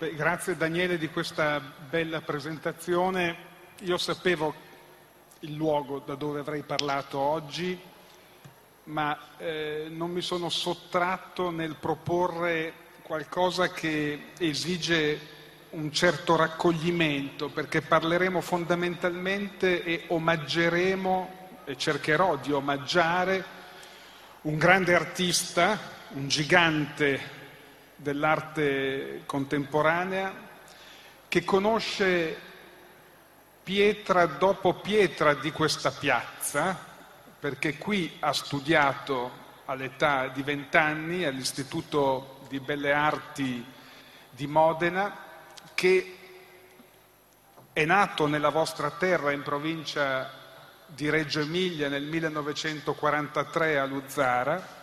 Beh, grazie Daniele di questa bella presentazione. Io sapevo il luogo da dove avrei parlato oggi, ma eh, non mi sono sottratto nel proporre qualcosa che esige un certo raccoglimento, perché parleremo fondamentalmente e omaggeremo, e cercherò di omaggiare, un grande artista, un gigante dell'arte contemporanea che conosce pietra dopo pietra di questa piazza, perché qui ha studiato all'età di vent'anni all'Istituto di Belle Arti di Modena, che è nato nella vostra terra in provincia di Reggio Emilia nel 1943 a Luzzara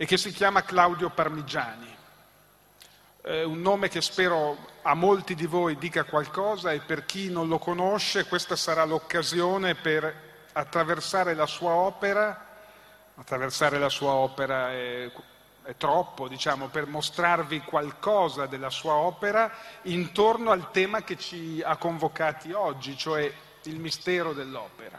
e che si chiama Claudio Parmigiani. È un nome che spero a molti di voi dica qualcosa e per chi non lo conosce questa sarà l'occasione per attraversare la sua opera, attraversare la sua opera è, è troppo, diciamo, per mostrarvi qualcosa della sua opera intorno al tema che ci ha convocati oggi, cioè il mistero dell'opera.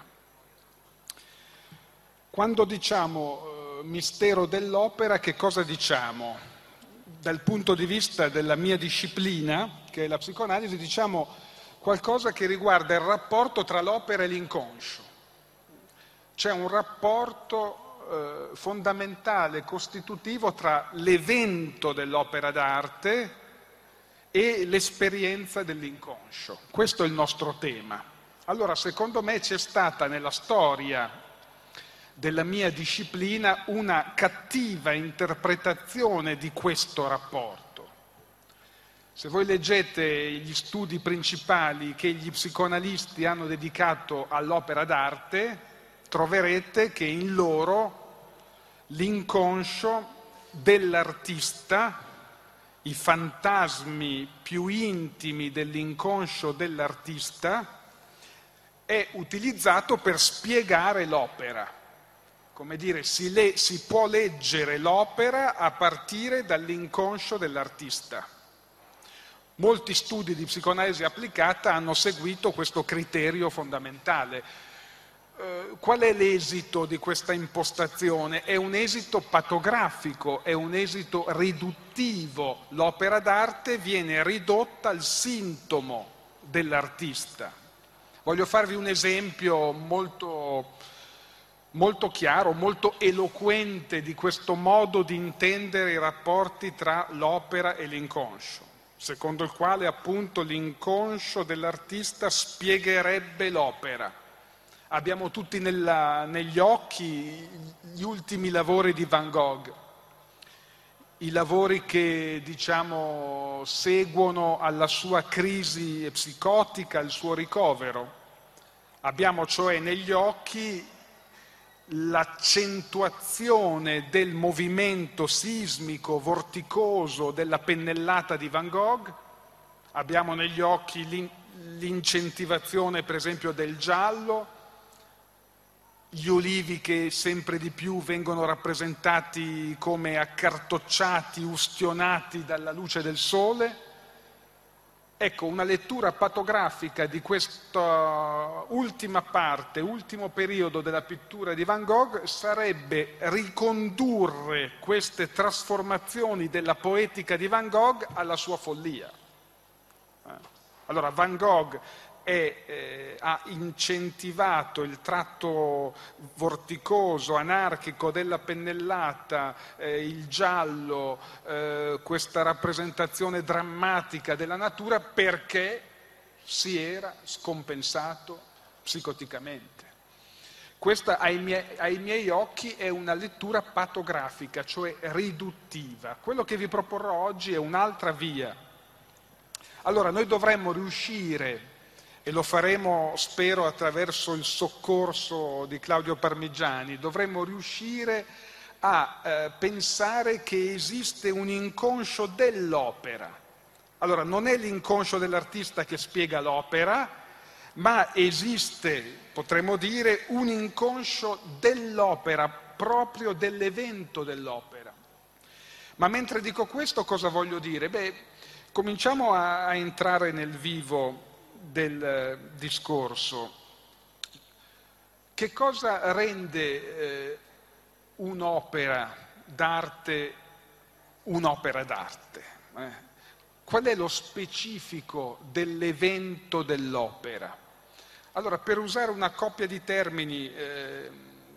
Quando diciamo mistero dell'opera che cosa diciamo? Dal punto di vista della mia disciplina, che è la psicoanalisi, diciamo qualcosa che riguarda il rapporto tra l'opera e l'inconscio. C'è un rapporto eh, fondamentale, costitutivo tra l'evento dell'opera d'arte e l'esperienza dell'inconscio. Questo è il nostro tema. Allora, secondo me c'è stata nella storia della mia disciplina una cattiva interpretazione di questo rapporto. Se voi leggete gli studi principali che gli psicoanalisti hanno dedicato all'opera d'arte, troverete che in loro l'inconscio dell'artista, i fantasmi più intimi dell'inconscio dell'artista, è utilizzato per spiegare l'opera come dire, si, le, si può leggere l'opera a partire dall'inconscio dell'artista. Molti studi di psicoanalisi applicata hanno seguito questo criterio fondamentale. Eh, qual è l'esito di questa impostazione? È un esito patografico, è un esito riduttivo. L'opera d'arte viene ridotta al sintomo dell'artista. Voglio farvi un esempio molto molto chiaro, molto eloquente di questo modo di intendere i rapporti tra l'opera e l'inconscio, secondo il quale appunto l'inconscio dell'artista spiegherebbe l'opera. Abbiamo tutti nella, negli occhi gli ultimi lavori di Van Gogh, i lavori che diciamo seguono alla sua crisi psicotica, al suo ricovero. Abbiamo cioè negli occhi l'accentuazione del movimento sismico vorticoso della pennellata di Van Gogh, abbiamo negli occhi l'incentivazione per esempio del giallo, gli olivi che sempre di più vengono rappresentati come accartocciati, ustionati dalla luce del sole, Ecco, una lettura patografica di questa ultima parte, ultimo periodo della pittura di Van Gogh sarebbe ricondurre queste trasformazioni della poetica di Van Gogh alla sua follia. Eh. Allora, Van Gogh è, eh, ha incentivato il tratto vorticoso, anarchico della pennellata, eh, il giallo, eh, questa rappresentazione drammatica della natura perché si era scompensato psicoticamente. Questa ai miei, ai miei, occhi è una lettura patografica, cioè riduttiva. Quello che vi proporrò oggi è un'altra via. Allora, noi dovremmo riuscire e lo faremo, spero, attraverso il soccorso di Claudio Parmigiani, dovremmo riuscire a eh, pensare che esiste un inconscio dell'opera. Allora, non è l'inconscio dell'artista che spiega l'opera, ma esiste, potremmo dire, un inconscio dell'opera, proprio dell'evento dell'opera. Ma mentre dico questo cosa voglio dire? Beh, cominciamo a, a entrare nel vivo del eh, discorso. Che cosa rende eh, un'opera d'arte un'opera d'arte? Eh? Qual è lo specifico dell'evento dell'opera? Allora, per usare una coppia di termini eh,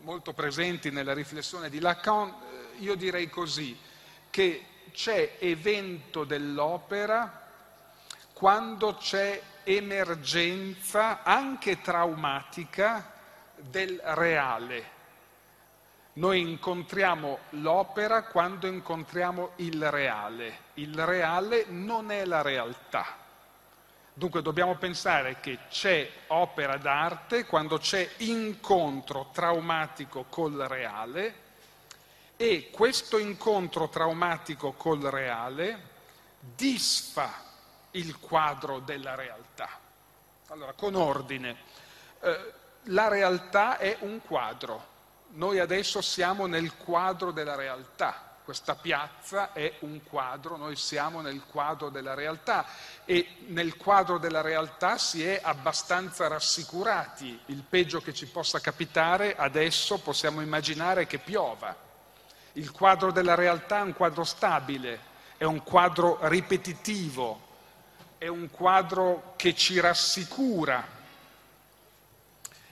molto presenti nella riflessione di Lacan, eh, io direi così che c'è evento dell'opera quando c'è emergenza anche traumatica del reale. Noi incontriamo l'opera quando incontriamo il reale. Il reale non è la realtà. Dunque dobbiamo pensare che c'è opera d'arte quando c'è incontro traumatico col reale e questo incontro traumatico col reale disfa il quadro della realtà. Allora, con ordine, eh, la realtà è un quadro, noi adesso siamo nel quadro della realtà, questa piazza è un quadro, noi siamo nel quadro della realtà e nel quadro della realtà si è abbastanza rassicurati. Il peggio che ci possa capitare adesso possiamo immaginare che piova. Il quadro della realtà è un quadro stabile, è un quadro ripetitivo, è un quadro che ci rassicura.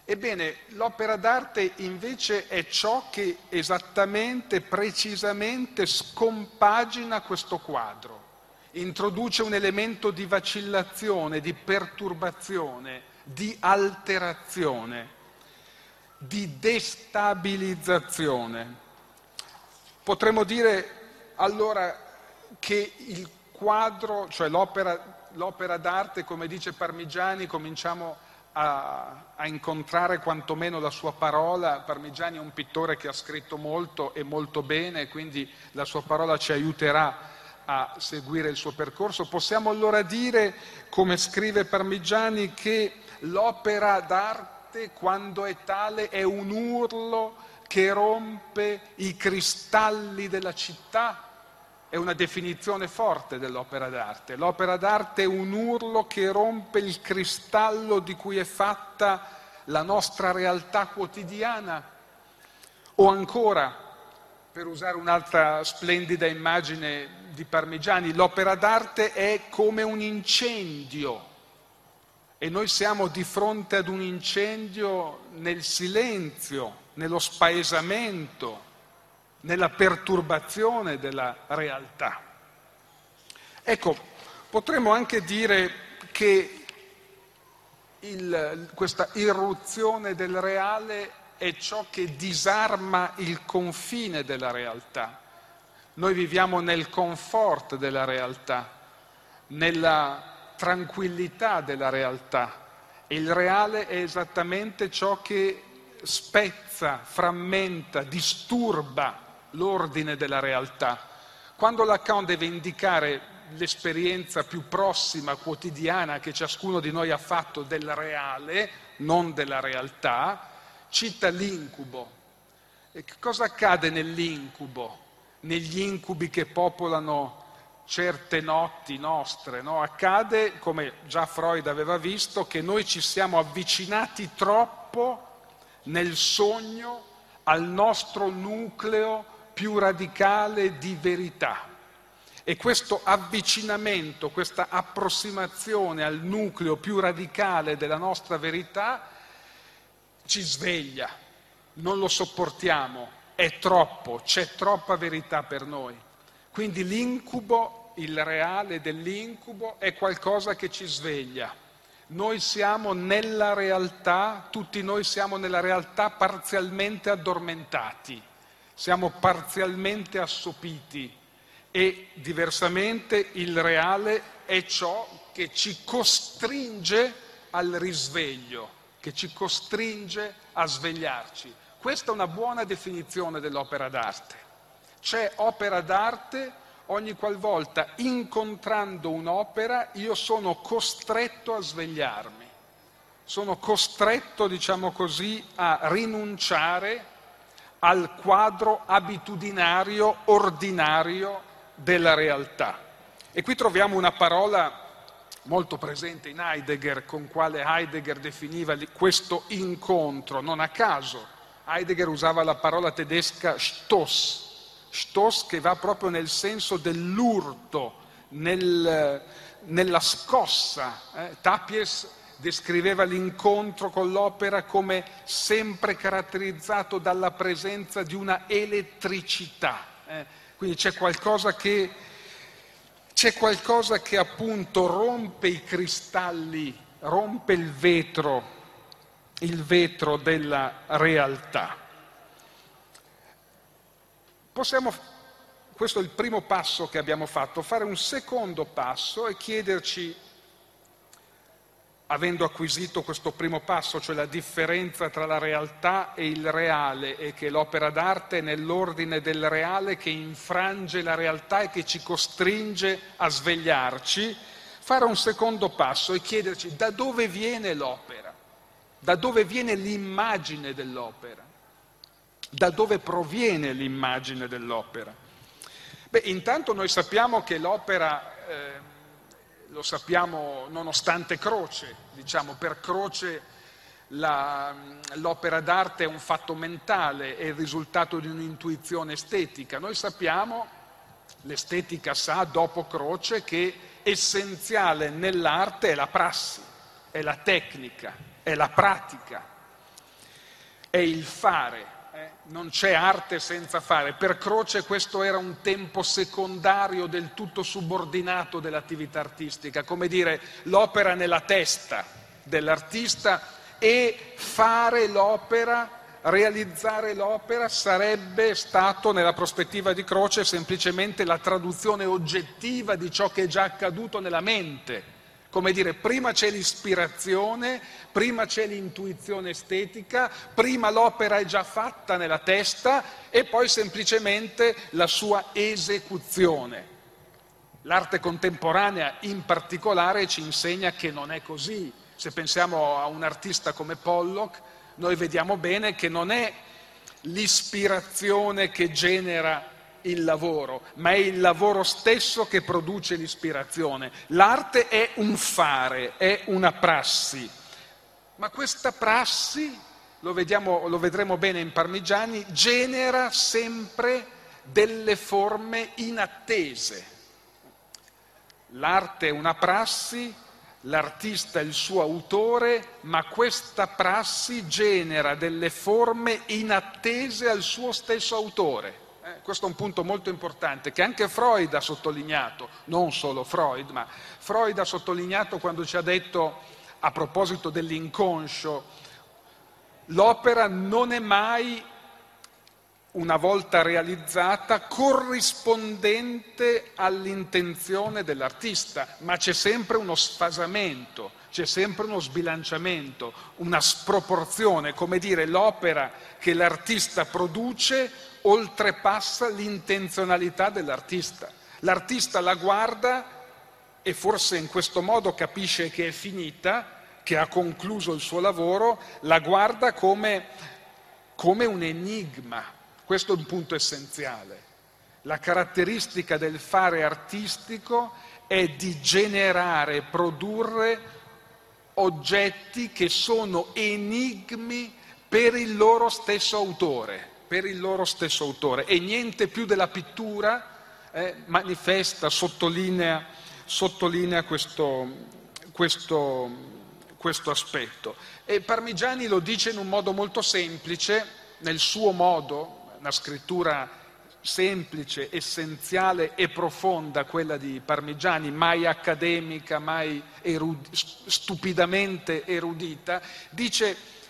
Ebbene, l'opera d'arte invece è ciò che esattamente, precisamente scompagina questo quadro, introduce un elemento di vacillazione, di perturbazione, di alterazione, di destabilizzazione. Potremmo dire allora che il quadro, cioè l'opera, l'opera d'arte, come dice Parmigiani, cominciamo a, a, incontrare quantomeno la sua parola. Parmigiani è un pittore che ha scritto molto e molto bene, quindi la sua parola ci aiuterà a seguire il suo percorso. Possiamo allora dire, come scrive Parmigiani, che l'opera d'arte, quando è tale, è un urlo che rompe i cristalli della città, è una definizione forte dell'opera d'arte. L'opera d'arte è un urlo che rompe il cristallo di cui è fatta la nostra realtà quotidiana. O ancora, per usare un'altra splendida immagine di Parmigiani, l'opera d'arte è come un incendio e noi siamo di fronte ad un incendio nel silenzio, nello spaesamento, nella perturbazione della realtà. Ecco, potremmo anche dire che il, questa irruzione del reale è ciò che disarma il confine della realtà. Noi viviamo nel comfort della realtà, nella tranquillità della realtà. Il reale è esattamente ciò che spezza, frammenta, disturba l'ordine della realtà. Quando Lacan deve indicare l'esperienza più prossima, quotidiana che ciascuno di noi ha fatto del reale, non della realtà, cita l'incubo. E cosa accade nell'incubo, negli incubi che popolano certe notti nostre? No? Accade, come già Freud aveva visto, che noi ci siamo avvicinati troppo nel sogno al nostro nucleo più radicale di verità. E questo avvicinamento, questa approssimazione al nucleo più radicale della nostra verità ci sveglia, non lo sopportiamo, è troppo, c'è troppa verità per noi. Quindi l'incubo, il reale dell'incubo è qualcosa che ci sveglia. Noi siamo nella realtà, tutti noi siamo nella realtà parzialmente addormentati, siamo parzialmente assopiti e diversamente il reale è ciò che ci costringe al risveglio, che ci costringe a svegliarci. Questa è una buona definizione dell'opera d'arte. C'è opera d'arte ogni qualvolta incontrando un'opera io sono costretto a svegliarmi, sono costretto, diciamo così, a rinunciare al quadro abitudinario, ordinario della realtà. E qui troviamo una parola molto presente in Heidegger, con quale Heidegger definiva questo incontro, non a caso. Heidegger usava la parola tedesca Stoss, Stoss che va proprio nel senso dell'urto, nel, nella scossa. Eh? Tapies descriveva l'incontro con l'opera come sempre caratterizzato dalla presenza di una elettricità. Eh? Quindi c'è qualcosa che c'è qualcosa che appunto rompe i cristalli, rompe il vetro, il vetro della realtà. Possiamo, questo è il primo passo che abbiamo fatto, fare un secondo passo e chiederci avendo acquisito questo primo passo, cioè la differenza tra la realtà e il reale, e che l'opera d'arte è nell'ordine del reale che infrange la realtà e che ci costringe a svegliarci, fare un secondo passo e chiederci da dove viene l'opera, da dove viene l'immagine dell'opera, da dove proviene l'immagine dell'opera. Beh, intanto noi sappiamo che l'opera... Eh, lo sappiamo nonostante Croce, diciamo per Croce la, l'opera d'arte è un fatto mentale, è il risultato di un'intuizione estetica. Noi sappiamo, l'estetica sa dopo Croce, che essenziale nell'arte è la prassi, è la tecnica, è la pratica, è il fare non c'è arte senza fare. Per Croce questo era un tempo secondario del tutto subordinato dell'attività artistica, come dire l'opera nella testa dell'artista e fare l'opera, realizzare l'opera sarebbe stato nella prospettiva di Croce semplicemente la traduzione oggettiva di ciò che è già accaduto nella mente come dire, prima c'è l'ispirazione, prima c'è l'intuizione estetica, prima l'opera è già fatta nella testa e poi semplicemente la sua esecuzione. L'arte contemporanea in particolare ci insegna che non è così. Se pensiamo a un artista come Pollock, noi vediamo bene che non è l'ispirazione che genera il lavoro, ma è il lavoro stesso che produce l'ispirazione. L'arte è un fare, è una prassi, ma questa prassi, lo, vediamo, lo vedremo bene in Parmigiani, genera sempre delle forme inattese. L'arte è una prassi, l'artista è il suo autore, ma questa prassi genera delle forme inattese al suo stesso autore. Eh, questo è un punto molto importante che anche Freud ha sottolineato, non solo Freud, ma Freud ha sottolineato quando ci ha detto a proposito dell'inconscio, l'opera non è mai una volta realizzata corrispondente all'intenzione dell'artista, ma c'è sempre uno sfasamento, c'è sempre uno sbilanciamento, una sproporzione, come dire l'opera che l'artista produce oltrepassa l'intenzionalità dell'artista. L'artista la guarda e forse in questo modo capisce che è finita, che ha concluso il suo lavoro, la guarda come, come un enigma. Questo è un punto essenziale. La caratteristica del fare artistico è di generare, produrre oggetti che sono enigmi per il loro stesso autore per il loro stesso autore e niente più della pittura eh, manifesta, sottolinea, sottolinea questo, questo, questo aspetto. E Parmigiani lo dice in un modo molto semplice, nel suo modo, una scrittura semplice, essenziale e profonda, quella di Parmigiani, mai accademica, mai erud- stupidamente erudita, dice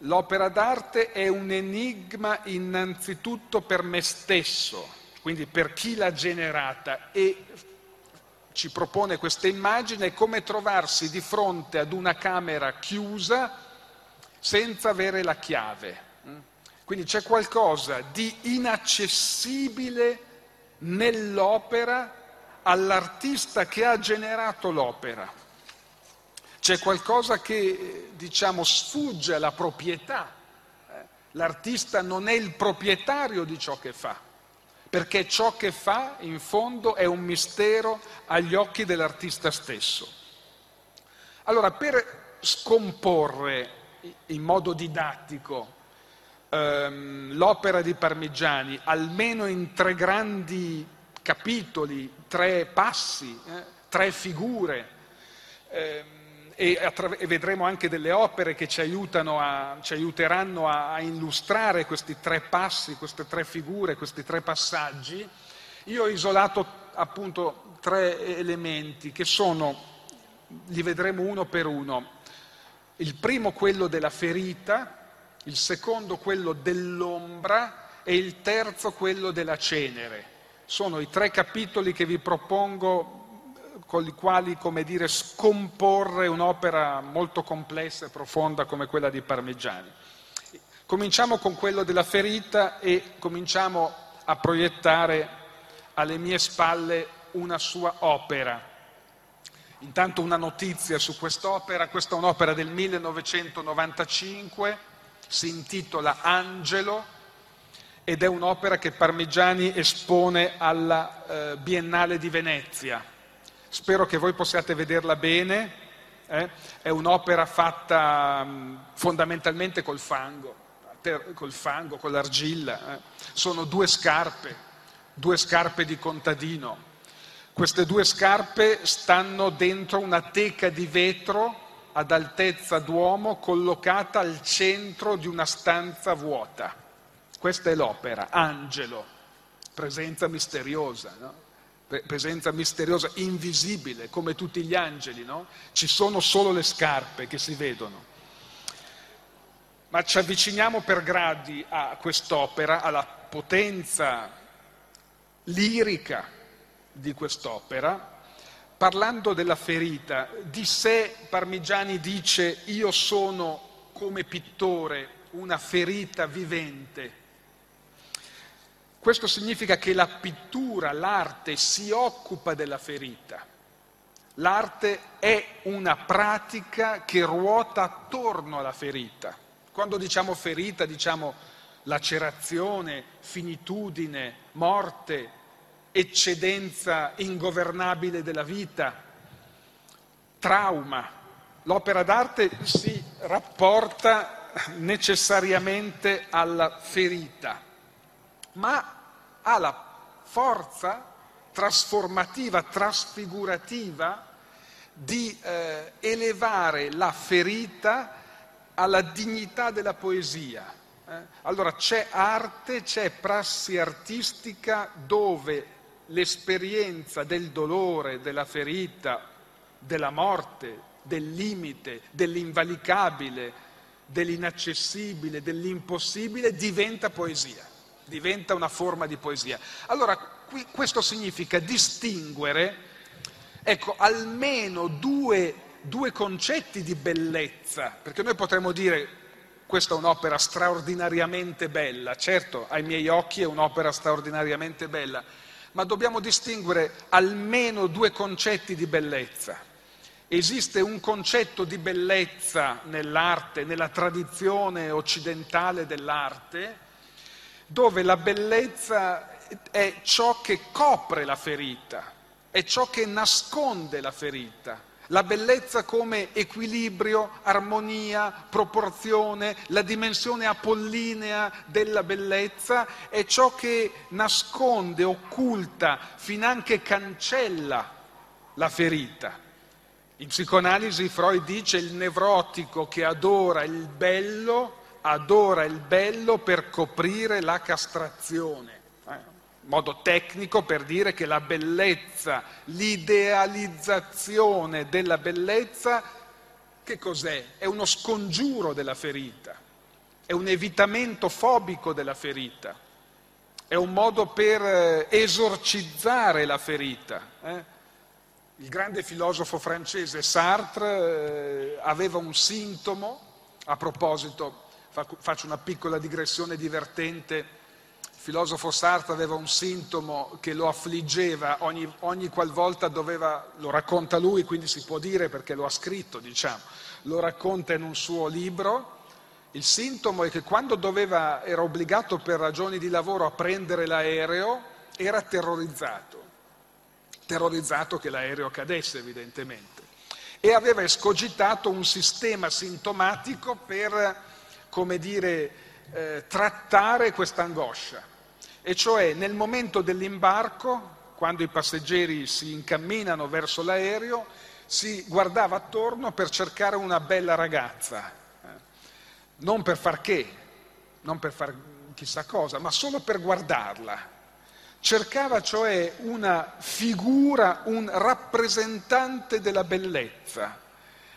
L'opera d'arte è un enigma innanzitutto per me stesso, quindi per chi l'ha generata e ci propone questa immagine, è come trovarsi di fronte ad una camera chiusa senza avere la chiave. Quindi c'è qualcosa di inaccessibile nell'opera all'artista che ha generato l'opera. C'è qualcosa che, diciamo, sfugge alla proprietà. Eh, l'artista non è il proprietario di ciò che fa. perché ciò che fa in fondo è un mistero agli occhi dell'artista stesso. Allora, per scomporre in modo didattico ehm, l'opera di Parmigiani, almeno in tre grandi capitoli, tre passi, eh, tre figure, ehm, e, attra- e, vedremo anche delle opere che ci, a, ci aiuteranno a, a, illustrare questi tre passi, queste tre figure, questi tre passaggi. Io ho isolato appunto tre elementi che sono, li vedremo uno per uno. Il primo quello della ferita, il secondo quello dell'ombra e il terzo quello della cenere. Sono i tre capitoli che vi propongo con i quali, come dire, scomporre un'opera molto complessa e profonda come quella di Parmigiani. Cominciamo con quello della ferita e cominciamo a proiettare alle mie spalle una sua opera. Intanto una notizia su quest'opera, questa è un'opera del 1995, si intitola Angelo ed è un'opera che Parmigiani espone alla eh, Biennale di Venezia. Spero che voi possiate vederla bene, eh? è un'opera fatta mh, fondamentalmente col fango, col fango, con l'argilla. Eh? Sono due scarpe, due scarpe di contadino. Queste due scarpe stanno dentro una teca di vetro ad altezza d'uomo collocata al centro di una stanza vuota. Questa è l'opera, Angelo, presenza misteriosa. No? Presenza misteriosa, invisibile, come tutti gli angeli, no? Ci sono solo le scarpe che si vedono. Ma ci avviciniamo per gradi a quest'opera, alla potenza lirica di quest'opera, parlando della ferita. Di sé Parmigiani dice io sono come pittore una ferita vivente questo significa che la pittura, l'arte si occupa della ferita. L'arte è una pratica che ruota attorno alla ferita. Quando diciamo ferita diciamo lacerazione, finitudine, morte, eccedenza ingovernabile della vita, trauma. L'opera d'arte si rapporta necessariamente alla ferita, ma ha la forza trasformativa, trasfigurativa di eh, elevare la ferita alla dignità della poesia. Eh? Allora c'è arte, c'è prassi artistica dove l'esperienza del dolore, della ferita, della morte, del limite, dell'invalicabile, dell'inaccessibile, dell'impossibile diventa poesia diventa una forma di poesia. Allora, qui, questo significa distinguere, ecco, almeno due, due concetti di bellezza, perché noi potremmo dire questa è un'opera straordinariamente bella, certo ai miei occhi è un'opera straordinariamente bella, ma dobbiamo distinguere almeno due concetti di bellezza. Esiste un concetto di bellezza nell'arte, nella tradizione occidentale dell'arte, dove la bellezza è ciò che copre la ferita, è ciò che nasconde la ferita. La bellezza come equilibrio, armonia, proporzione, la dimensione apollinea della bellezza è ciò che nasconde, occulta, finanche cancella la ferita. In psicoanalisi Freud dice il nevrotico che adora il bello adora il bello per coprire la castrazione. Eh, modo tecnico per dire che la bellezza, l'idealizzazione della bellezza, che cos'è? È uno scongiuro della ferita, è un evitamento fobico della ferita, è un modo per eh, esorcizzare la ferita. Eh? Il grande filosofo francese Sartre aveva un sintomo, a proposito Faccio una piccola digressione divertente. Il filosofo Sartre aveva un sintomo che lo affliggeva ogni, ogni qualvolta doveva, lo racconta lui, quindi si può dire perché lo ha scritto, diciamo, lo racconta in un suo libro. Il sintomo è che quando doveva, era obbligato per ragioni di lavoro a prendere l'aereo, era terrorizzato, terrorizzato che l'aereo cadesse evidentemente, e aveva escogitato un sistema sintomatico per, come dire, eh, trattare questa angoscia, e cioè nel momento dell'imbarco, quando i passeggeri si incamminano verso l'aereo, si guardava attorno per cercare una bella ragazza, eh. non per far che, non per far chissà cosa, ma solo per guardarla. Cercava cioè una figura, un rappresentante della bellezza.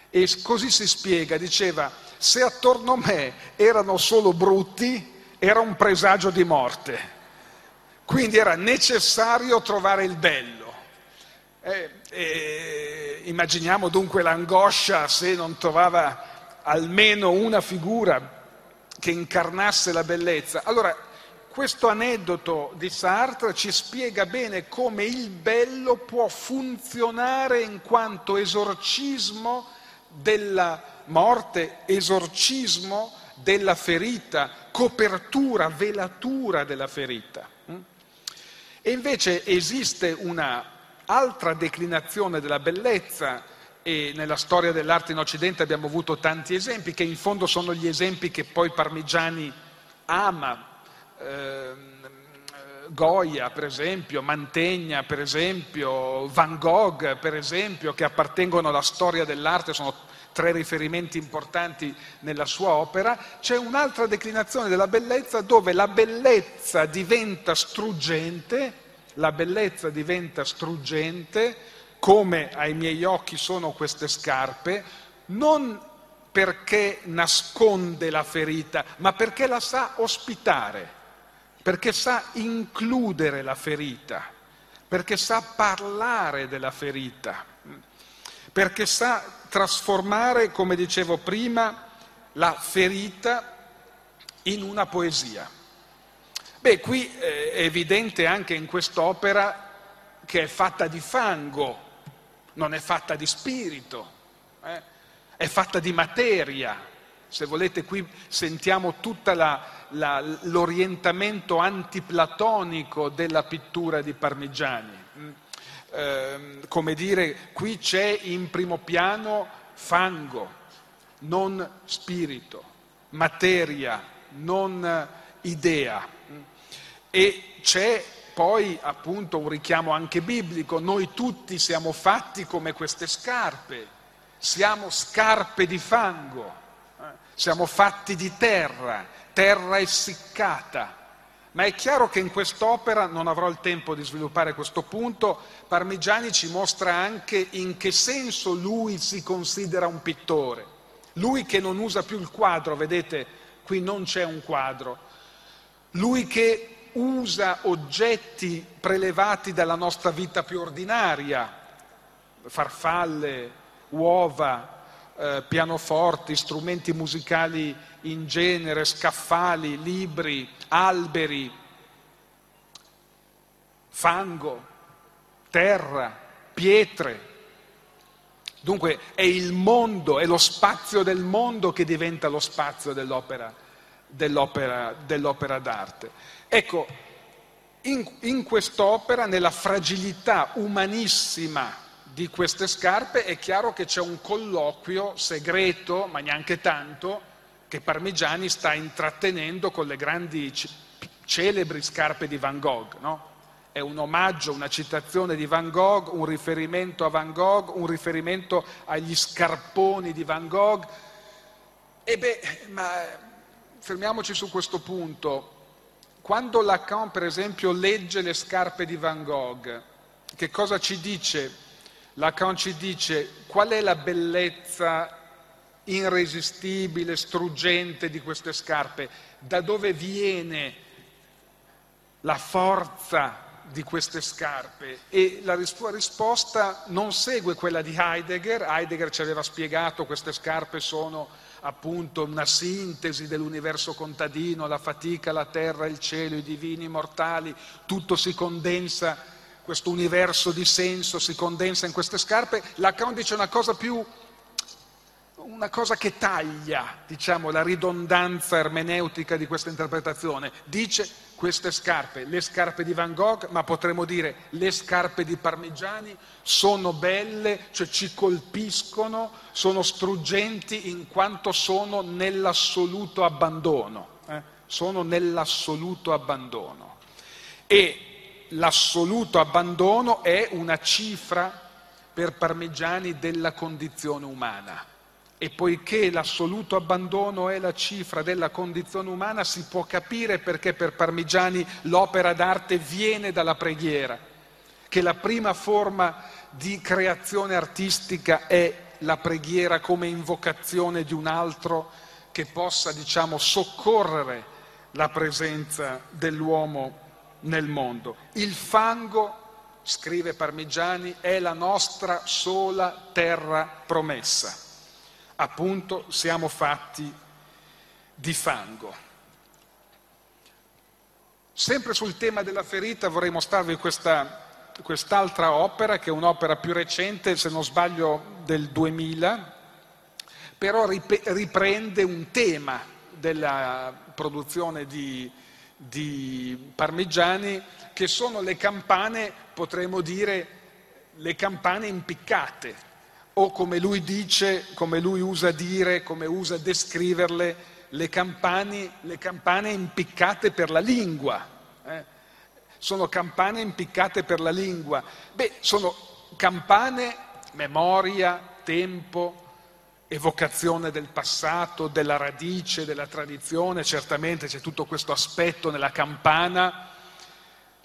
E così si spiega, diceva, se attorno a me erano solo brutti, era un presagio di morte. Quindi era necessario trovare il bello. Eh, eh, immaginiamo dunque l'angoscia se non trovava almeno una figura che incarnasse la bellezza. Allora, questo aneddoto di Sartre ci spiega bene come il bello può funzionare in quanto esorcismo della morte, esorcismo della ferita, copertura, velatura della ferita. E invece esiste una altra declinazione della bellezza e nella storia dell'arte in Occidente abbiamo avuto tanti esempi, che in fondo sono gli esempi che poi Parmigiani ama. Eh, Goya, per esempio, Mantegna, per esempio, Van Gogh, per esempio, che appartengono alla storia dell'arte, sono tre riferimenti importanti nella sua opera, c'è un'altra declinazione della bellezza dove la bellezza diventa struggente, la bellezza diventa struggente come ai miei occhi sono queste scarpe, non perché nasconde la ferita, ma perché la sa ospitare, perché sa includere la ferita, perché sa parlare della ferita, perché sa trasformare, come dicevo prima, la ferita in una poesia. Beh, qui eh, è evidente anche in quest'opera che è fatta di fango, non è fatta di spirito, eh? è fatta di materia. Se volete qui sentiamo tutto l'orientamento antiplatonico della pittura di Parmigiani. Eh, come dire, qui c'è in primo piano fango, non spirito, materia, non idea. E c'è poi appunto un richiamo anche biblico, noi tutti siamo fatti come queste scarpe, siamo scarpe di fango? Siamo fatti di terra, terra essiccata. Ma è chiaro che in quest'opera, non avrò il tempo di sviluppare questo punto, Parmigiani ci mostra anche in che senso lui si considera un pittore. Lui che non usa più il quadro, vedete, qui non c'è un quadro. Lui che usa oggetti prelevati dalla nostra vita più ordinaria, farfalle, uova, eh, pianoforti, strumenti musicali in genere, scaffali, libri, alberi, fango, terra, pietre. Dunque è il mondo, è lo spazio del mondo che diventa lo spazio dell'opera, dell'opera, dell'opera d'arte. Ecco, in, in quest'opera, nella fragilità umanissima di queste scarpe, è chiaro che c'è un colloquio segreto, ma neanche tanto, che Parmigiani sta intrattenendo con le grandi celebri scarpe di Van Gogh. No? È un omaggio, una citazione di Van Gogh, un riferimento a Van Gogh, un riferimento agli scarponi di Van Gogh. E beh, ma fermiamoci su questo punto. Quando Lacan, per esempio, legge le scarpe di Van Gogh, che cosa ci dice? Lacan ci dice qual è la bellezza irresistibile, struggente di queste scarpe, da dove viene la forza di queste scarpe? E la sua risposta non segue quella di Heidegger, Heidegger ci aveva spiegato queste scarpe sono appunto una sintesi dell'universo contadino, la fatica, la terra, il cielo, i divini mortali, tutto si condensa, questo universo di senso si condensa in queste scarpe, Lacan dice una cosa più, una cosa che taglia, diciamo, la ridondanza ermeneutica di questa interpretazione. Dice queste scarpe, le scarpe di Van Gogh, ma potremmo dire le scarpe di Parmigiani, sono belle, cioè ci colpiscono, sono struggenti in quanto sono nell'assoluto abbandono. Eh? Sono nell'assoluto abbandono. E l'assoluto abbandono è una cifra per Parmigiani della condizione umana. E poiché l'assoluto abbandono è la cifra della condizione umana, si può capire perché per Parmigiani l'opera d'arte viene dalla preghiera, che la prima forma di creazione artistica è la preghiera come invocazione di un altro che possa, diciamo, soccorrere la presenza dell'uomo nel mondo. Il fango, scrive Parmigiani, è la nostra sola terra promessa appunto siamo fatti di fango. Sempre sul tema della ferita vorrei mostrarvi questa, quest'altra opera, che è un'opera più recente, se non sbaglio del 2000, però riprende un tema della produzione di, di Parmigiani, che sono le campane, potremmo dire, le campane impiccate, o come lui dice, come lui usa dire, come usa descriverle, le campane, le campane impiccate per la lingua. Eh? Sono campane impiccate per la lingua. Beh, sono campane, memoria, tempo, evocazione del passato, della radice, della tradizione, certamente c'è tutto questo aspetto nella campana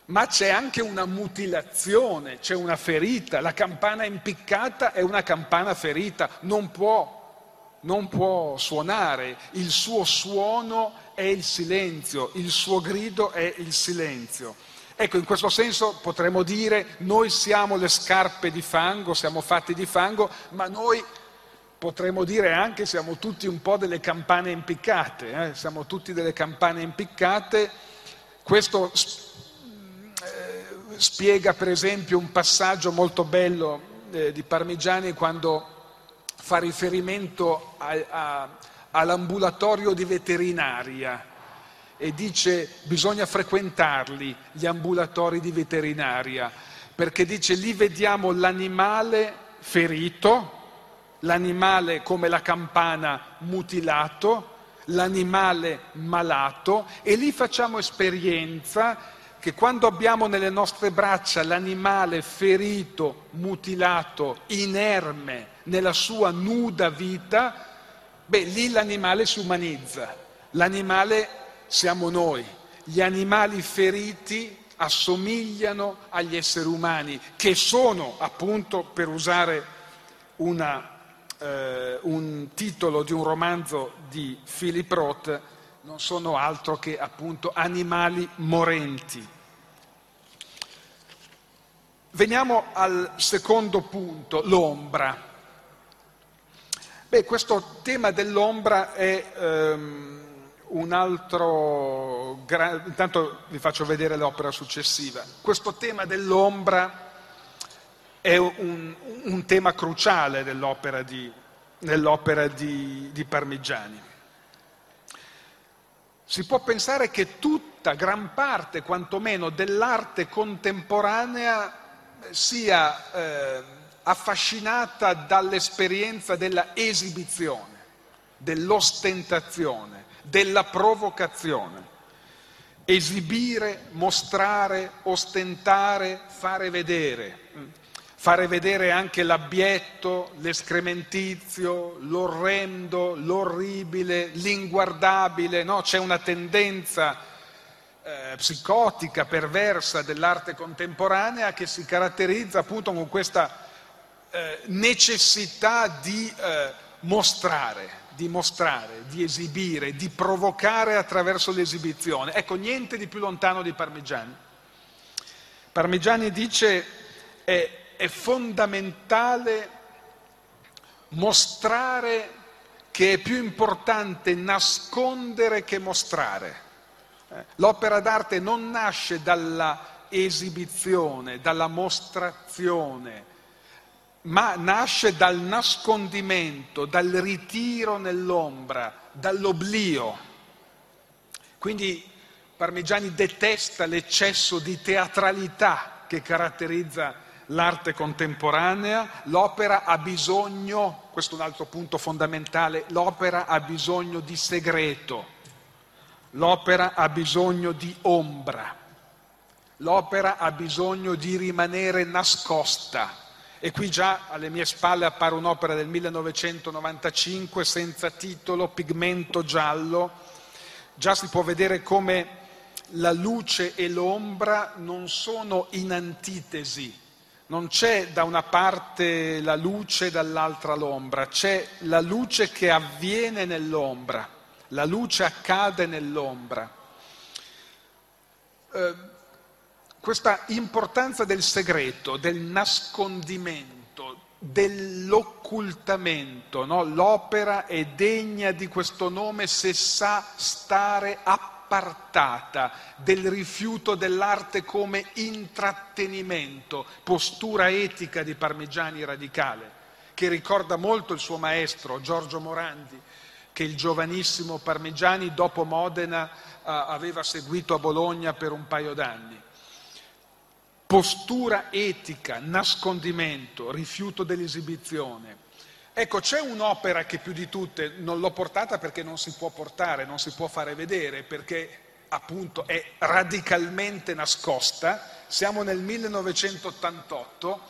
ma c'è anche una mutilazione, c'è una ferita. La campana impiccata è una campana ferita, non può, non può suonare, il suo suono è il silenzio, il suo grido è il silenzio. Ecco, in questo senso potremmo dire noi siamo le scarpe di fango, siamo fatti di fango, ma noi potremmo dire anche siamo tutti un po' delle campane impiccate, eh? siamo tutti delle campane impiccate. Questo spiega per esempio un passaggio molto bello eh, di Parmigiani quando fa riferimento a, a, all'ambulatorio di veterinaria e dice bisogna frequentarli gli ambulatori di veterinaria perché dice lì vediamo l'animale ferito, l'animale come la campana mutilato, l'animale malato e lì facciamo esperienza che quando abbiamo nelle nostre braccia l'animale ferito, mutilato, inerme nella sua nuda vita, beh, lì l'animale si umanizza, l'animale siamo noi, gli animali feriti assomigliano agli esseri umani, che sono, appunto, per usare una, eh, un titolo di un romanzo di Philip Roth, non sono altro che appunto animali morenti. Veniamo al secondo punto, l'ombra. Beh, questo tema dell'ombra è um, un altro... Gra... Intanto vi faccio vedere l'opera successiva. Questo tema dell'ombra è un, un tema cruciale dell'opera di, nell'opera di, di Parmigiani. Si può pensare che tutta, gran parte quantomeno dell'arte contemporanea sia eh, affascinata dall'esperienza della esibizione, dell'ostentazione, della provocazione. Esibire, mostrare, ostentare, fare vedere. Fare vedere anche l'abbietto, l'escrementizio, l'orrendo, l'orribile, l'inguardabile. No? C'è una tendenza eh, psicotica, perversa dell'arte contemporanea che si caratterizza appunto con questa eh, necessità di eh, mostrare, di mostrare, di esibire, di provocare attraverso l'esibizione. Ecco, niente di più lontano di Parmigiani. Parmigiani dice è, è fondamentale mostrare che è più importante nascondere che mostrare. L'opera d'arte non nasce dalla esibizione, dalla mostrazione, ma nasce dal nascondimento, dal ritiro nell'ombra, dall'oblio. Quindi Parmigiani detesta l'eccesso di teatralità che caratterizza l'arte contemporanea, l'opera ha bisogno, questo è un altro punto fondamentale, l'opera ha bisogno di segreto, l'opera ha bisogno di ombra, l'opera ha bisogno di rimanere nascosta. E qui già alle mie spalle appare un'opera del 1995 senza titolo, pigmento giallo. Già si può vedere come la luce e l'ombra non sono in antitesi, non c'è da una parte la luce e dall'altra l'ombra, c'è la luce che avviene nell'ombra, la luce accade nell'ombra. Eh, questa importanza del segreto, del nascondimento, dell'occultamento, no? l'opera è degna di questo nome se sa stare appunto appartata del rifiuto dell'arte come intrattenimento, postura etica di Parmigiani radicale, che ricorda molto il suo maestro Giorgio Morandi, che il giovanissimo Parmigiani dopo Modena eh, aveva seguito a Bologna per un paio d'anni. Postura etica, nascondimento, rifiuto dell'esibizione. Ecco, c'è un'opera che più di tutte non l'ho portata perché non si può portare, non si può fare vedere, perché appunto è radicalmente nascosta. Siamo nel 1988,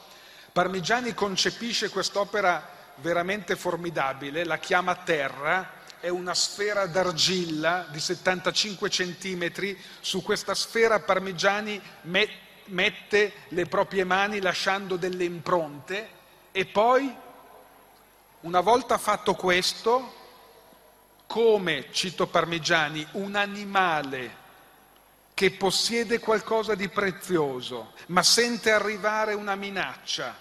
Parmigiani concepisce quest'opera veramente formidabile, la chiama Terra, è una sfera d'argilla di 75 centimetri, su questa sfera Parmigiani mette le proprie mani lasciando delle impronte e poi una volta fatto questo, come, cito Parmigiani, un animale che possiede qualcosa di prezioso, ma sente arrivare una minaccia,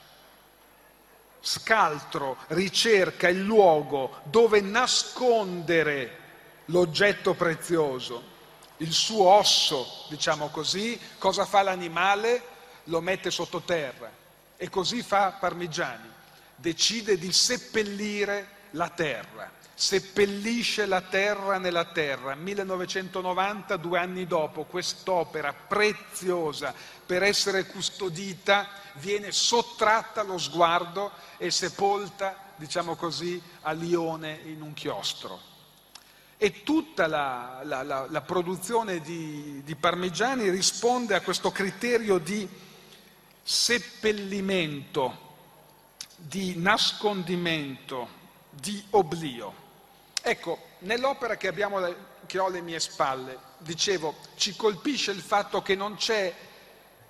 scaltro, ricerca il luogo dove nascondere l'oggetto prezioso, il suo osso, diciamo così, cosa fa l'animale? Lo mette sottoterra. E così fa Parmigiani decide di seppellire la terra, seppellisce la terra nella terra. 1990, due anni dopo, quest'opera preziosa per essere custodita viene sottratta allo sguardo e sepolta, diciamo così, a Lione in un chiostro. E tutta la, la, la, la produzione di, di Parmigiani risponde a questo criterio di seppellimento di nascondimento, di oblio. Ecco, nell'opera che, abbiamo, che ho alle mie spalle, dicevo, ci colpisce il fatto che non c'è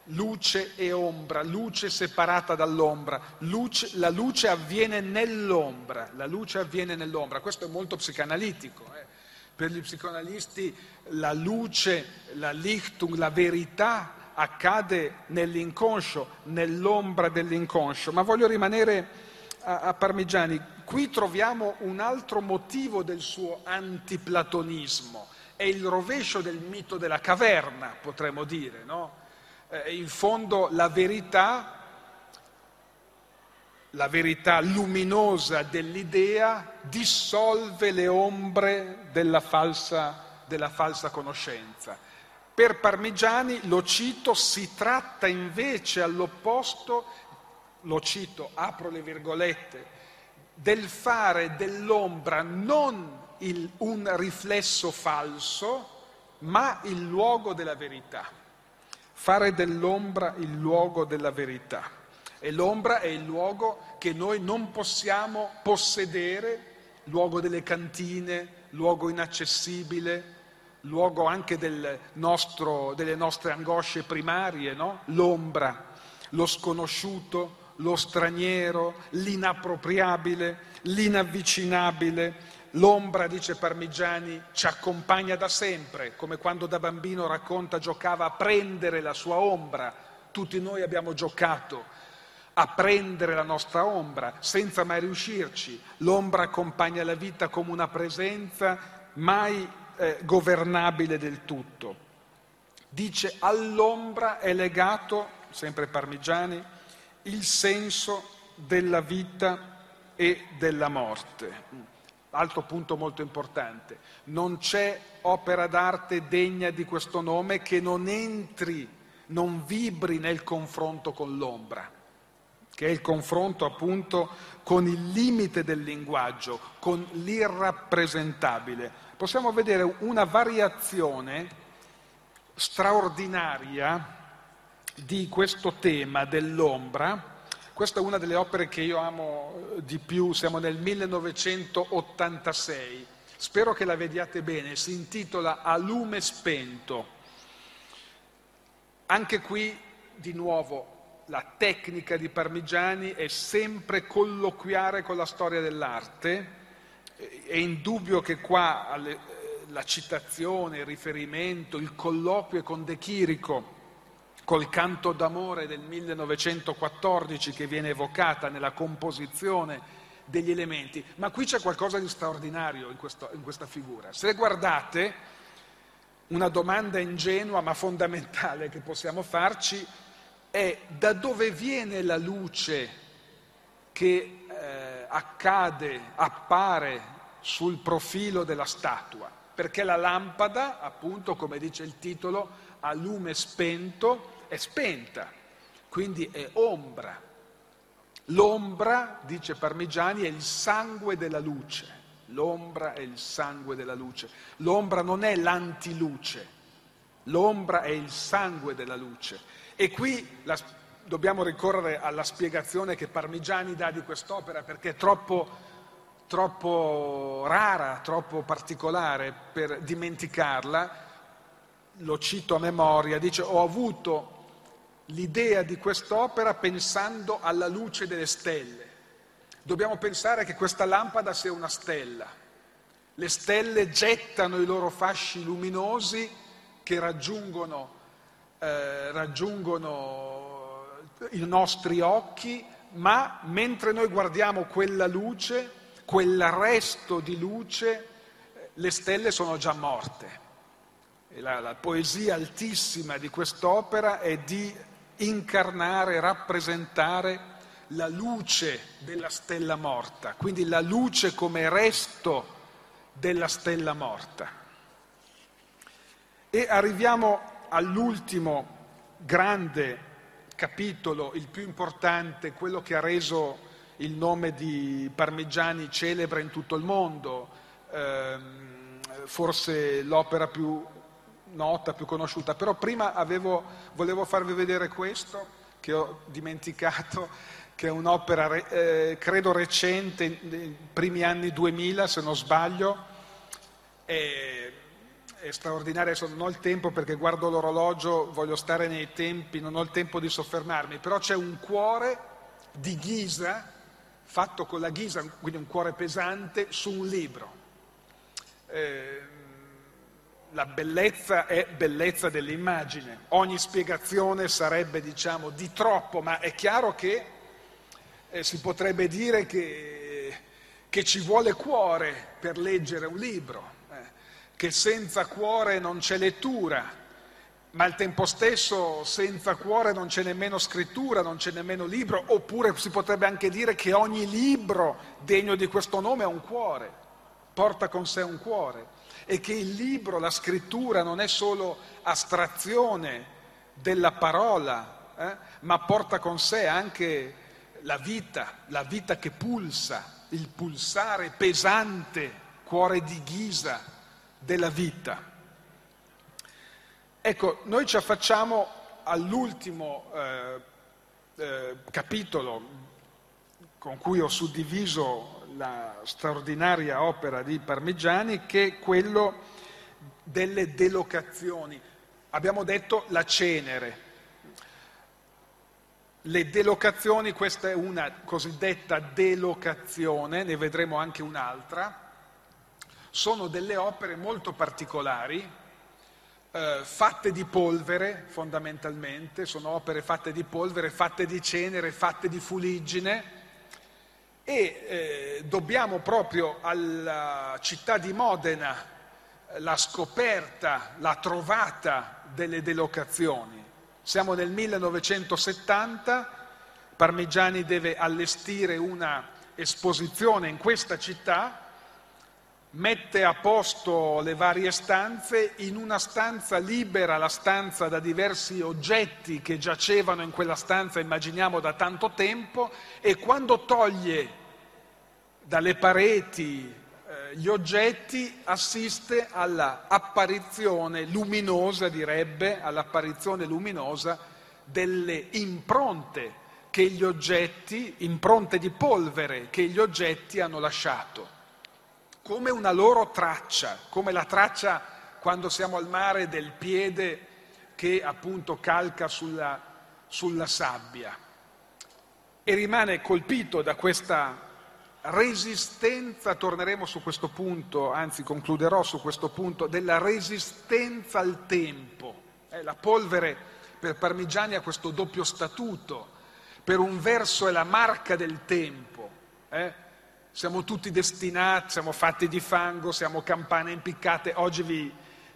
luce e ombra, luce separata dall'ombra, luce, la luce avviene nell'ombra, la luce avviene nell'ombra, questo è molto psicanalitico. Eh. Per gli psicoanalisti la luce, la Lichtung, la verità accade nell'inconscio, nell'ombra dell'inconscio, ma voglio rimanere a, a Parmigiani. Qui troviamo un altro motivo del suo antiplatonismo, è il rovescio del mito della caverna, potremmo dire. No? Eh, in fondo la verità, la verità luminosa dell'idea dissolve le ombre della falsa, della falsa conoscenza. Per Parmigiani, lo cito, si tratta invece all'opposto, lo cito, apro le virgolette, del fare dell'ombra non il, un riflesso falso, ma il luogo della verità. Fare dell'ombra il luogo della verità. E l'ombra è il luogo che noi non possiamo possedere, luogo delle cantine, luogo inaccessibile, luogo anche del nostro, delle nostre angosce primarie, no? l'ombra, lo sconosciuto, lo straniero, l'inappropriabile, l'inavvicinabile. L'ombra, dice Parmigiani, ci accompagna da sempre, come quando da bambino racconta giocava a prendere la sua ombra. Tutti noi abbiamo giocato a prendere la nostra ombra senza mai riuscirci. L'ombra accompagna la vita come una presenza mai eh, governabile del tutto. Dice all'ombra è legato, sempre Parmigiani, il senso della vita e della morte. Altro punto molto importante, non c'è opera d'arte degna di questo nome che non entri, non vibri nel confronto con l'ombra, che è il confronto appunto con il limite del linguaggio, con l'irrappresentabile. Possiamo vedere una variazione straordinaria di questo tema dell'ombra questa è una delle opere che io amo eh, di più, siamo nel 1986. Spero che la vediate bene, si intitola A lume spento. Anche qui, di nuovo, la tecnica di Parmigiani è sempre colloquiare con la storia dell'arte. È indubbio che qua la citazione, il riferimento, il colloquio con De Chirico, col canto d'amore del 1914 che viene evocata nella composizione degli elementi, ma qui c'è qualcosa di straordinario in, questo, in questa figura. Se guardate, una domanda ingenua ma fondamentale che possiamo farci è da dove viene la luce che eh, accade, appare sul profilo della statua? Perché la lampada, appunto, come dice il titolo, a lume spento, è spenta, quindi è ombra. L'ombra, dice Parmigiani, è il sangue della luce. L'ombra è il sangue della luce. L'ombra non è l'antiluce, l'ombra è il sangue della luce. E qui la, dobbiamo ricorrere alla spiegazione che Parmigiani dà di quest'opera perché è troppo, troppo rara, troppo particolare per dimenticarla. Lo cito a memoria, dice ho avuto l'idea di quest'opera pensando alla luce delle stelle. Dobbiamo pensare che questa lampada sia una stella. Le stelle gettano i loro fasci luminosi che raggiungono, eh, raggiungono i nostri occhi, ma mentre noi guardiamo quella luce, quell'arresto di luce, le stelle sono già morte. La, la, poesia altissima di quest'opera è di incarnare, rappresentare la luce della stella morta, quindi la luce come resto della stella morta. E arriviamo all'ultimo grande capitolo, il più importante, quello che ha reso il nome di Parmigiani celebre in tutto il mondo, ehm, forse l'opera più nota, più conosciuta, però prima avevo, volevo farvi vedere questo che ho dimenticato, che è un'opera eh, credo recente, nei primi anni 2000 se non sbaglio, è, è straordinaria, non ho il tempo perché guardo l'orologio, voglio stare nei tempi, non ho il tempo di soffermarmi, però c'è un cuore di ghisa fatto con la ghisa, quindi un cuore pesante, su un libro. Eh, la bellezza è bellezza dell'immagine, ogni spiegazione sarebbe diciamo di troppo, ma è chiaro che eh, si potrebbe dire che, che, ci vuole cuore per leggere un libro, che senza cuore non c'è lettura, ma al tempo stesso senza cuore non c'è nemmeno scrittura, non c'è nemmeno libro, oppure si potrebbe anche dire che ogni libro degno di questo nome ha un cuore, porta con sé un cuore e che il libro, la scrittura non è solo astrazione della parola, eh, ma porta con sé anche la vita, la vita che pulsa, il pulsare pesante, cuore di ghisa della vita. Ecco, noi ci affacciamo all'ultimo eh, eh, capitolo con cui ho suddiviso la straordinaria opera di Parmigiani che è quello delle delocazioni. Abbiamo detto la cenere. Le delocazioni, questa è una cosiddetta delocazione, ne vedremo anche un'altra, sono delle opere molto particolari, eh, fatte di polvere fondamentalmente, sono opere fatte di polvere, fatte di cenere, fatte di fuliggine, e eh, dobbiamo proprio alla città di Modena la scoperta, la trovata delle delocazioni. Siamo nel 1970 Parmigiani deve allestire una esposizione in questa città, mette a posto le varie stanze, in una stanza libera la stanza da diversi oggetti che giacevano in quella stanza, immaginiamo da tanto tempo, e quando toglie dalle pareti eh, gli oggetti assiste all'apparizione luminosa, direbbe, all'apparizione luminosa delle impronte che gli oggetti, impronte di polvere che gli oggetti hanno lasciato, come una loro traccia, come la traccia quando siamo al mare del piede che appunto calca sulla, sulla sabbia. E rimane colpito da questa resistenza, torneremo su questo punto, anzi concluderò su questo punto, della resistenza al tempo. Eh, la polvere per Parmigiani ha questo doppio statuto, per un verso è la marca del tempo, eh? Siamo tutti destinati, siamo fatti di fango, siamo campane impiccate, oggi vi,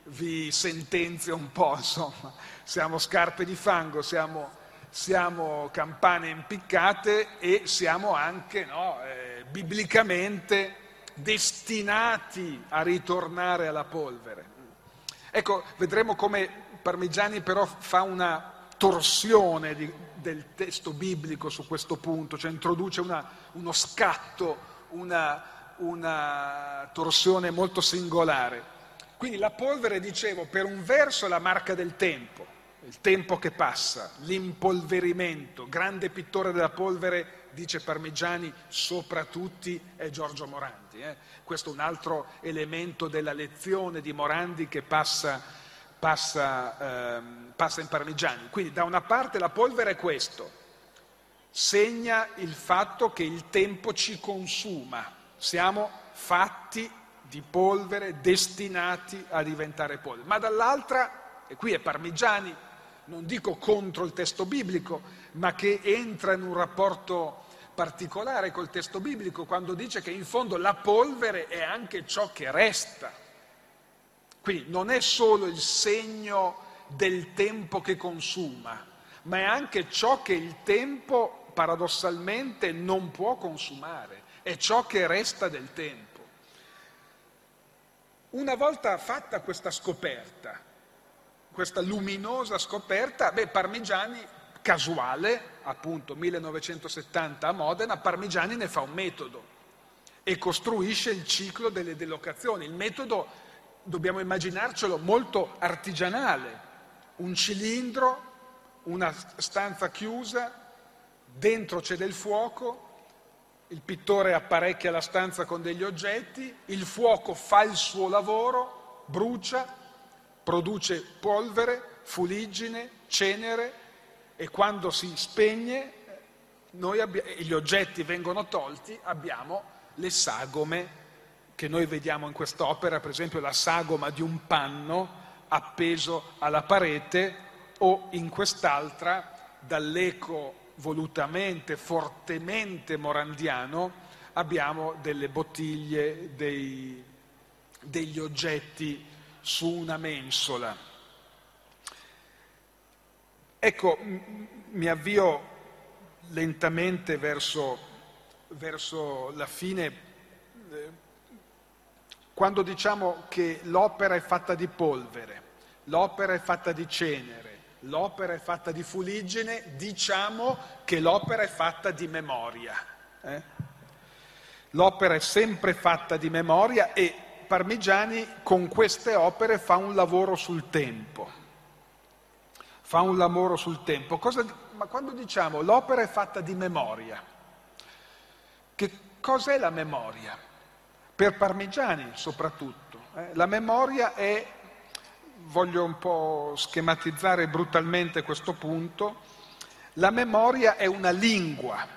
vi sentenzio un po', insomma, siamo scarpe di fango, siamo, siamo campane impiccate e siamo anche, no, eh, biblicamente destinati a ritornare alla polvere. Ecco, vedremo come Parmigiani però fa una torsione di, del testo biblico su questo punto, cioè introduce una, uno scatto, una, una torsione molto singolare. Quindi la polvere, dicevo, per un verso è la marca del tempo, il tempo che passa, l'impolverimento, grande pittore della polvere dice Parmigiani, sopra tutti è Giorgio Morandi. Eh? Questo è un altro elemento della lezione di Morandi che passa, passa, ehm, passa in Parmigiani. Quindi da una parte la polvere è questo, segna il fatto che il tempo ci consuma, siamo fatti di polvere destinati a diventare polvere. Ma dall'altra, e qui è Parmigiani, non dico contro il testo biblico, ma che entra in un rapporto particolare col testo biblico quando dice che in fondo la polvere è anche ciò che resta. Quindi non è solo il segno del tempo che consuma, ma è anche ciò che il tempo paradossalmente non può consumare, è ciò che resta del tempo. Una volta fatta questa scoperta, questa luminosa scoperta, beh, Parmigiani casuale, appunto 1970 a Modena, Parmigiani ne fa un metodo e costruisce il ciclo delle delocazioni. Il metodo, dobbiamo immaginarcelo, molto artigianale, un cilindro, una stanza chiusa, dentro c'è del fuoco, il pittore apparecchia la stanza con degli oggetti, il fuoco fa il suo lavoro, brucia, produce polvere, fuliggine, cenere, e quando si spegne abbiamo, gli oggetti vengono tolti, abbiamo le sagome che noi vediamo in quest'opera, per esempio la sagoma di un panno appeso alla parete o in quest'altra dall'eco volutamente, fortemente morandiano, abbiamo delle bottiglie, dei, degli oggetti su una mensola. Ecco, mi avvio lentamente verso, verso la fine. Eh, quando diciamo che l'opera è fatta di polvere, l'opera è fatta di cenere, l'opera è fatta di fuliggine, diciamo che l'opera è fatta di memoria. Eh? L'opera è sempre fatta di memoria e Parmigiani con queste opere fa un lavoro sul tempo fa un lavoro sul tempo. Cosa, ma quando diciamo l'opera è fatta di memoria, che cos'è la memoria? Per Parmigiani soprattutto. Eh? La memoria è, voglio un po' schematizzare brutalmente questo punto, la memoria è una lingua.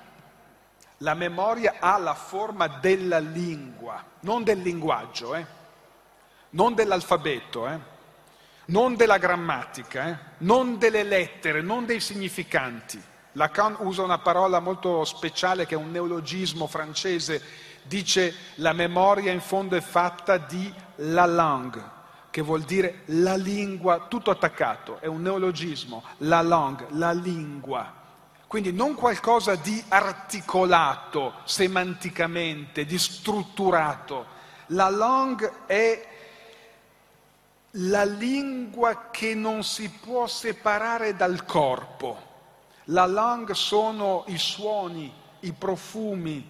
La memoria ha la forma della lingua, non del linguaggio, eh? non dell'alfabeto. Eh? non della grammatica, eh? non delle lettere, non dei significanti. Lacan usa una parola molto speciale che è un neologismo francese, dice la memoria in fondo è fatta di la langue, che vuol dire la lingua, tutto attaccato, è un neologismo, la langue, la lingua. quindi non qualcosa di articolato semanticamente, di strutturato. La langue è la lingua che non si può separare dal corpo. La langue sono i suoni, i profumi,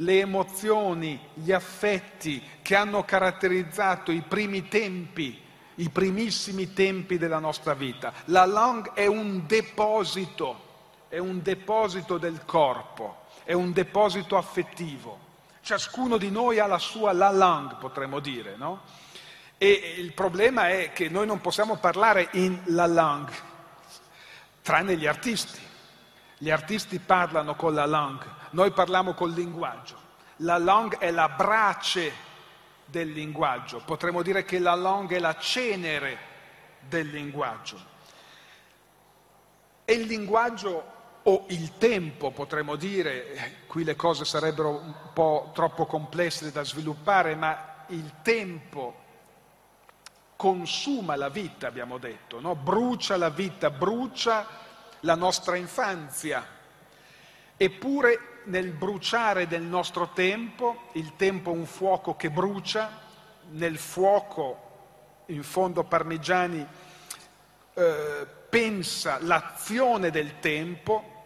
le emozioni, gli affetti che hanno caratterizzato i primi tempi, i primissimi tempi della nostra vita. La langue è un deposito è un deposito del corpo, è un deposito affettivo. Ciascuno di noi ha la sua la langue, potremmo dire, no? E il problema è che noi non possiamo parlare in la langue, tranne gli artisti. Gli artisti parlano con la langue, noi parliamo col linguaggio. La langue è la brace del linguaggio, potremmo dire che la langue è la cenere del linguaggio. E il linguaggio o il tempo, potremmo dire, qui le cose sarebbero un po' troppo complesse da sviluppare, ma il tempo consuma la vita, abbiamo detto, no? brucia la vita, brucia la nostra infanzia. Eppure nel bruciare del nostro tempo, il tempo è un fuoco che brucia, nel fuoco, in fondo Parmigiani eh, pensa l'azione del tempo,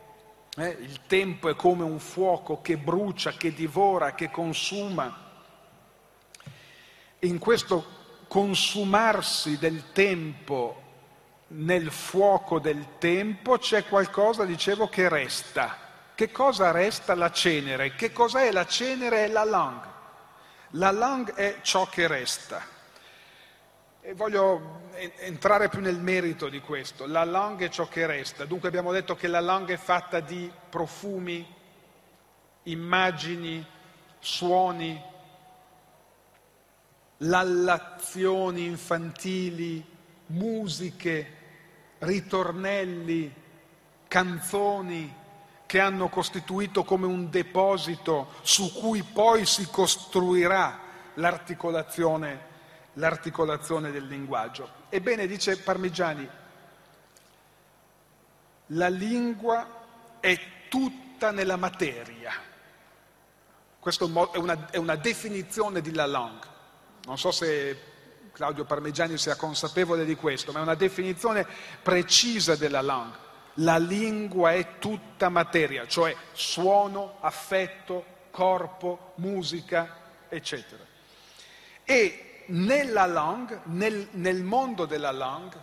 eh? Il tempo è come un fuoco che brucia, che divora, che consuma. In questo consumarsi del tempo nel fuoco del tempo c'è qualcosa, dicevo, che resta. Che cosa resta? La cenere. Che cos'è la cenere? È la langue. La langue è ciò che resta. E voglio entrare più nel merito di questo. La langue è ciò che resta. Dunque abbiamo detto che la langue è fatta di profumi, immagini, suoni, lallazioni infantili, musiche, ritornelli, canzoni che hanno costituito come un deposito su cui poi si costruirà l'articolazione l'articolazione del linguaggio. Ebbene, dice Parmigiani, la lingua è tutta nella materia. Questa è una, è una definizione di la langue. Non so se Claudio Parmigiani sia consapevole di questo, ma è una definizione precisa della langue. La lingua è tutta materia, cioè suono, affetto, corpo, musica, eccetera. E nella langue, nel, nel, mondo della langue,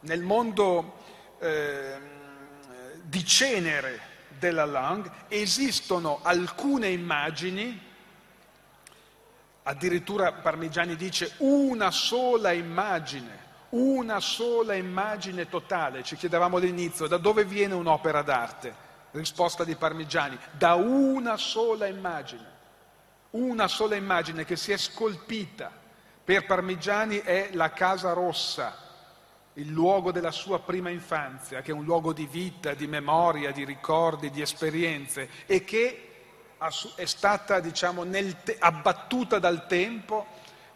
nel mondo eh, di cenere della langue, esistono alcune immagini, addirittura Parmigiani dice una sola immagine, una sola immagine totale. Ci chiedevamo all'inizio da dove viene un'opera d'arte? Risposta di Parmigiani, da una sola immagine, una sola immagine che si è scolpita per Parmigiani è la Casa Rossa, il luogo della sua prima infanzia, che è un luogo di vita, di memoria, di ricordi, di esperienze e che è stata diciamo, te- abbattuta dal tempo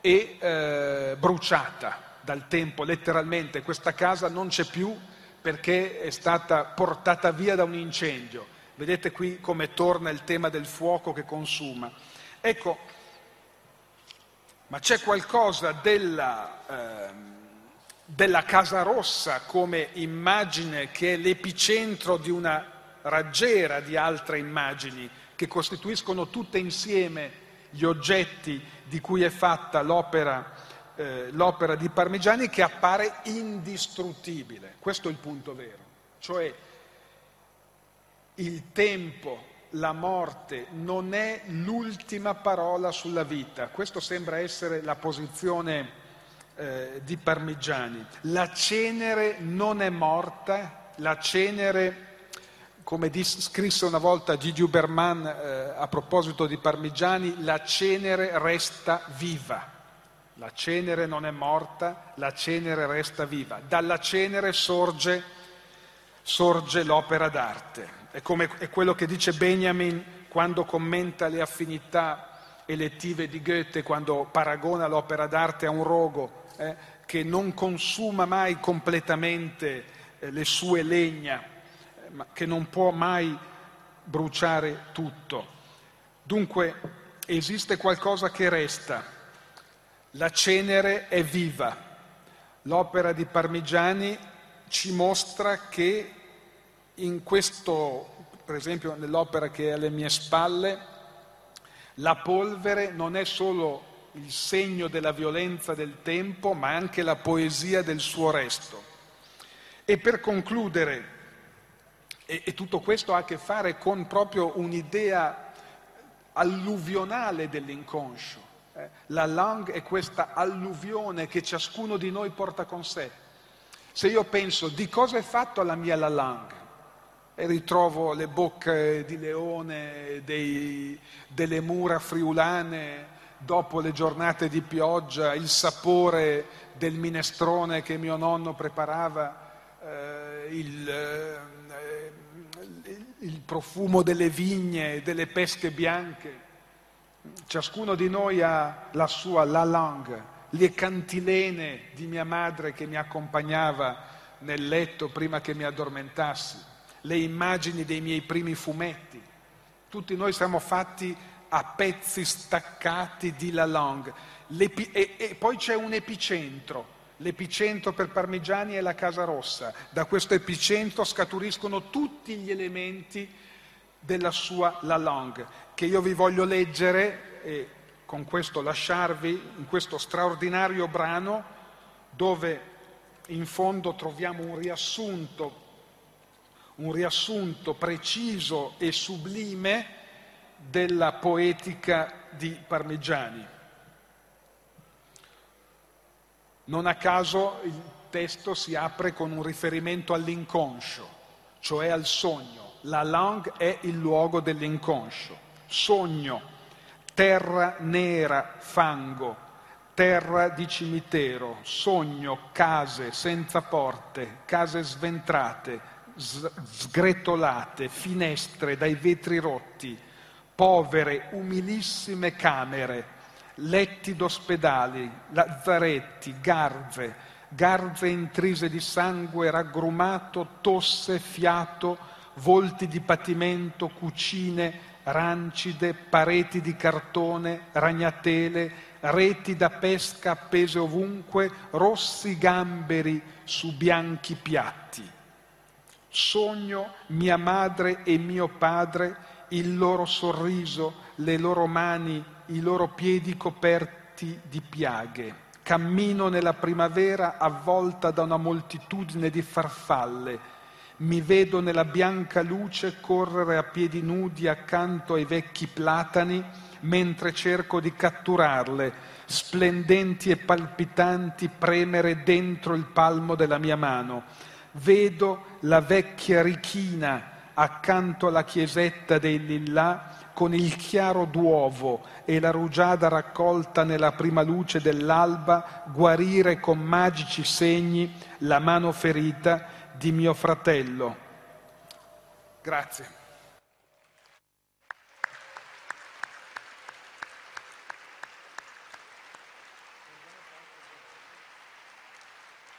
e eh, bruciata dal tempo, letteralmente. Questa casa non c'è più perché è stata portata via da un incendio. Vedete qui come torna il tema del fuoco che consuma. Ecco, ma c'è qualcosa della, eh, della Casa Rossa come immagine che è l'epicentro di una raggiera di altre immagini che costituiscono tutte insieme gli oggetti di cui è fatta l'opera, eh, l'opera di Parmigiani che appare indistruttibile. Questo è il punto vero. Cioè il tempo la morte non è l'ultima parola sulla vita. Questa sembra essere la posizione eh, di Parmigiani. La cenere non è morta, la cenere, come dis- scrisse una volta Gigi Uberman eh, a proposito di Parmigiani, la cenere resta viva. La cenere non è morta, la cenere resta viva. Dalla cenere sorge, sorge l'opera d'arte. È, come, è quello che dice Benjamin quando commenta le affinità elettive di Goethe, quando paragona l'opera d'arte a un rogo eh, che non consuma mai completamente eh, le sue legna, che non può mai bruciare tutto. Dunque esiste qualcosa che resta, la cenere è viva. L'opera di Parmigiani ci mostra che in questo, per esempio nell'opera che è alle mie spalle, la polvere non è solo il segno della violenza del tempo, ma anche la poesia del suo resto. E per concludere, e, e tutto questo ha a che fare con proprio un'idea alluvionale dell'inconscio. Eh? La langue è questa alluvione che ciascuno di noi porta con sé. Se io penso di cosa è fatto la mia la langue, e ritrovo le bocche di leone dei, delle mura friulane dopo le giornate di pioggia, il sapore del minestrone che mio nonno preparava, eh, il, il profumo delle vigne, delle pesche bianche. Ciascuno di noi ha la sua la langue, le cantilene di mia madre che mi accompagnava nel letto prima che mi addormentassi, le immagini dei miei primi fumetti. Tutti noi siamo fatti a pezzi staccati di la langue. E, e poi c'è un epicentro. L'epicentro per Parmigiani è la Casa Rossa. Da questo epicentro scaturiscono tutti gli elementi della sua La Langue, che io vi voglio leggere e con questo lasciarvi in questo straordinario brano dove in fondo troviamo un riassunto, un riassunto preciso e sublime della poetica di Parmigiani. Non a caso il testo si apre con un riferimento all'inconscio, cioè al sogno. La langue è il luogo dell'inconscio. Sogno, terra nera, fango, terra di cimitero, sogno, case senza porte, case sventrate, sgretolate, finestre dai vetri rotti, povere, umilissime camere, letti d'ospedali, lazzaretti, garze, garze intrise di sangue raggrumato, tosse, fiato, volti di patimento, cucine, rancide, pareti di cartone, ragnatele, reti da pesca appese ovunque, rossi gamberi su bianchi piatti. Sogno mia madre e mio padre il loro sorriso, le loro mani, i loro piedi coperti di piaghe. Cammino nella primavera avvolta da una moltitudine di farfalle. Mi vedo nella bianca luce correre a piedi nudi accanto ai vecchi platani mentre cerco di catturarle, splendenti e palpitanti, premere dentro il palmo della mia mano. Vedo la vecchia richina accanto alla chiesetta dei Lillà con il chiaro d'uovo e la rugiada raccolta nella prima luce dell'alba guarire con magici segni la mano ferita di mio fratello. Grazie.